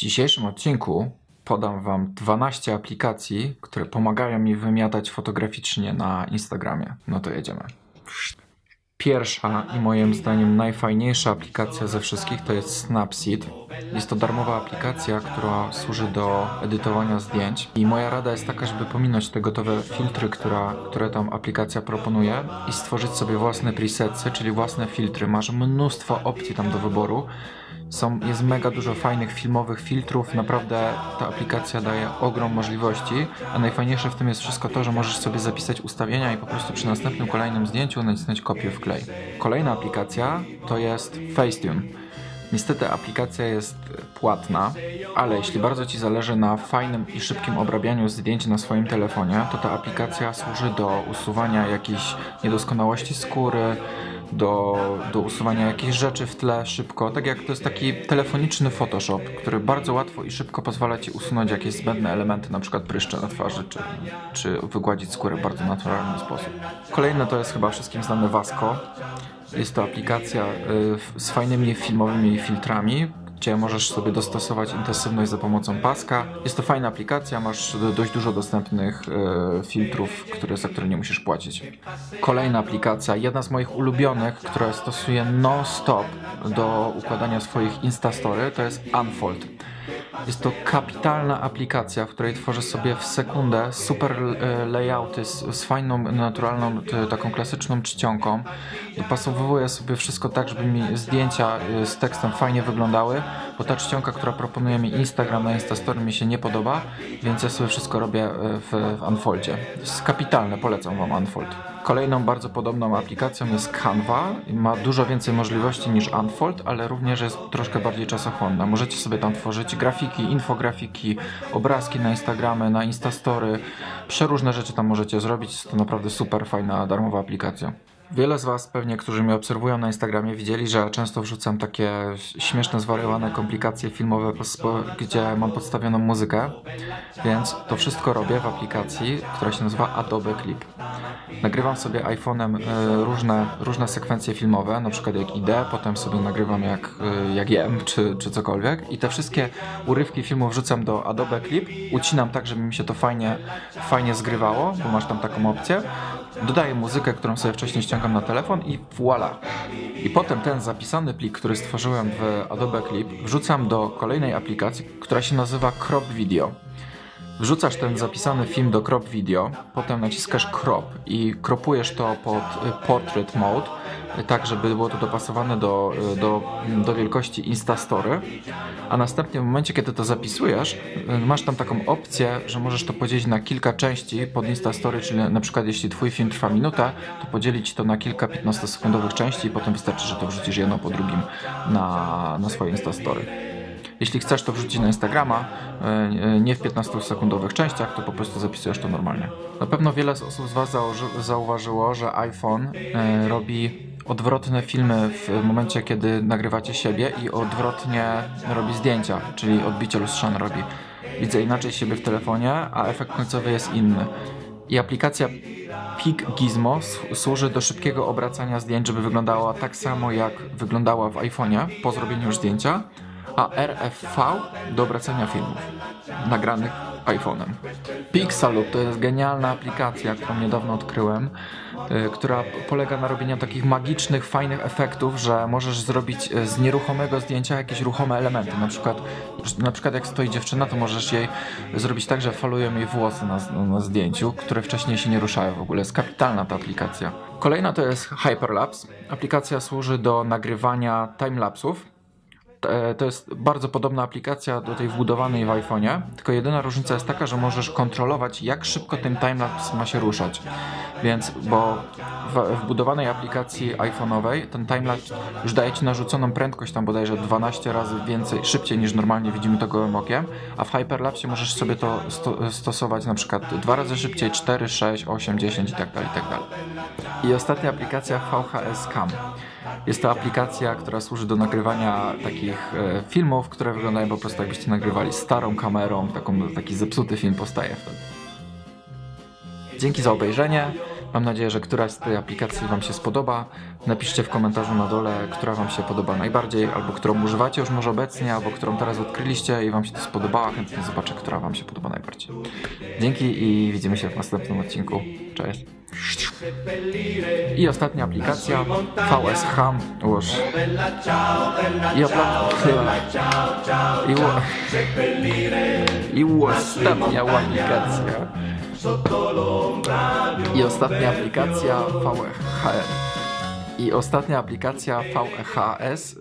dzisiejszym odcinku podam Wam 12 aplikacji, które pomagają mi wymiatać fotograficznie na Instagramie. No to jedziemy. Pierwsza i moim zdaniem najfajniejsza aplikacja ze wszystkich to jest Snapseed. Jest to darmowa aplikacja, która służy do edytowania zdjęć i moja rada jest taka, żeby pominąć te gotowe filtry, która, które tam aplikacja proponuje i stworzyć sobie własne presetsy, czyli własne filtry. Masz mnóstwo opcji tam do wyboru. Są, jest mega dużo fajnych filmowych filtrów, naprawdę ta aplikacja daje ogrom możliwości, a najfajniejsze w tym jest wszystko to, że możesz sobie zapisać ustawienia i po prostu przy następnym kolejnym zdjęciu nacisnąć kopię w klej. Kolejna aplikacja to jest Facetune. Niestety aplikacja jest płatna, ale jeśli bardzo Ci zależy na fajnym i szybkim obrabianiu zdjęć na swoim telefonie, to ta aplikacja służy do usuwania jakichś niedoskonałości skóry, do, do usuwania jakichś rzeczy w tle szybko. Tak jak to jest taki telefoniczny Photoshop, który bardzo łatwo i szybko pozwala Ci usunąć jakieś zbędne elementy, na przykład pryszcze na twarzy, czy, czy wygładzić skórę w bardzo naturalny sposób. Kolejne to jest chyba wszystkim znane Vasco. Jest to aplikacja y, z fajnymi filmowymi filtrami, gdzie możesz sobie dostosować intensywność za pomocą paska. Jest to fajna aplikacja, masz dość dużo dostępnych e, filtrów, które, za które nie musisz płacić. Kolejna aplikacja, jedna z moich ulubionych, która stosuje non-stop do układania swoich Instastory, to jest Unfold. Jest to kapitalna aplikacja, w której tworzę sobie w sekundę super e, layouty z, z fajną, naturalną, taką klasyczną czcionką. Dopasowuję sobie wszystko tak, żeby mi zdjęcia e, z tekstem fajnie wyglądały, bo ta czcionka, która proponuje mi Instagram na Instastory mi się nie podoba, więc ja sobie wszystko robię e, w, w Unfoldzie. Jest kapitalne, polecam Wam Unfold. Kolejną bardzo podobną aplikacją jest Canva. Ma dużo więcej możliwości niż Unfold, ale również jest troszkę bardziej czasochłonna. Możecie sobie tam tworzyć grafiki, infografiki, obrazki na Instagramy, na Instastory. Przeróżne rzeczy tam możecie zrobić. Jest to naprawdę super fajna, darmowa aplikacja. Wiele z Was pewnie, którzy mnie obserwują na Instagramie, widzieli, że często wrzucam takie śmieszne, zwariowane komplikacje filmowe, gdzie mam podstawioną muzykę, więc to wszystko robię w aplikacji, która się nazywa Adobe Clip. Nagrywam sobie iPhone'em e, różne, różne sekwencje filmowe, na przykład jak idę, potem sobie nagrywam jak, e, jak jem, czy, czy cokolwiek. I te wszystkie urywki filmu wrzucam do Adobe Clip, ucinam tak, żeby mi się to fajnie, fajnie zgrywało, bo masz tam taką opcję. Dodaję muzykę, którą sobie wcześniej ściągam na telefon i voila. I potem ten zapisany plik, który stworzyłem w Adobe Clip, wrzucam do kolejnej aplikacji, która się nazywa Crop Video. Wrzucasz ten zapisany film do crop video, potem naciskasz crop i kropujesz to pod portrait mode tak, żeby było to dopasowane do, do, do wielkości Instastory, a następnie w momencie, kiedy to zapisujesz, masz tam taką opcję, że możesz to podzielić na kilka części pod Instastory, czyli na przykład jeśli twój film trwa minutę, to podzielić to na kilka 15-sekundowych części i potem wystarczy, że to wrzucisz jedno po drugim na, na swoje Instastory. Jeśli chcesz to wrzucić na Instagrama, e, nie w 15-sekundowych częściach, to po prostu zapisujesz to normalnie. Na pewno wiele osób z Was zauważyło, że iPhone e, robi odwrotne filmy w momencie, kiedy nagrywacie siebie i odwrotnie robi zdjęcia, czyli odbicie lustrzane robi. Widzę inaczej siebie w telefonie, a efekt końcowy jest inny. I aplikacja Peak Gizmo służy do szybkiego obracania zdjęć, żeby wyglądała tak samo jak wyglądała w iPhone'ie po zrobieniu już zdjęcia, a RFV do obracania filmów nagranych iPhone'em. Pixaloop to jest genialna aplikacja, którą niedawno odkryłem, yy, która polega na robieniu takich magicznych, fajnych efektów, że możesz zrobić y, z nieruchomego zdjęcia jakieś ruchome elementy. Na przykład, na przykład jak stoi dziewczyna, to możesz jej zrobić tak, że falują jej włosy na, na zdjęciu, które wcześniej się nie ruszają w ogóle. Jest kapitalna ta aplikacja. Kolejna to jest Hyperlapse. Aplikacja służy do nagrywania timelapsów to jest bardzo podobna aplikacja do tej wbudowanej w iPhone'ie, tylko jedyna różnica jest taka, że możesz kontrolować jak szybko ten timelapse ma się ruszać. Więc, bo w wbudowanej aplikacji iPhone'owej ten timelapse już daje Ci narzuconą prędkość tam bodajże 12 razy więcej, szybciej niż normalnie widzimy to gołym okiem, a w Hyperlapse możesz sobie to sto stosować na przykład dwa razy szybciej, 4, 6, 8, 10 i tak dalej, i tak dalej. I ostatnia aplikacja VHS Cam. Jest to aplikacja, która służy do nagrywania takich e, filmów, które wyglądają po prostu jakbyście nagrywali starą kamerą, taką, taki zepsuty film powstaje wtedy. Dzięki za obejrzenie. Mam nadzieję, że któraś z tych aplikacji Wam się spodoba. Napiszcie w komentarzu na dole, która Wam się podoba najbardziej, albo którą używacie już może obecnie, albo którą teraz odkryliście i Wam się to spodobała. Chętnie zobaczę, która Wam się podoba najbardziej. Dzięki i widzimy się w następnym odcinku. Cześć. I ostatnia aplikacja już. I, opla... I. I ostatnia aplikacja. I ostatnia aplikacja VHR. I ostatnia aplikacja VHS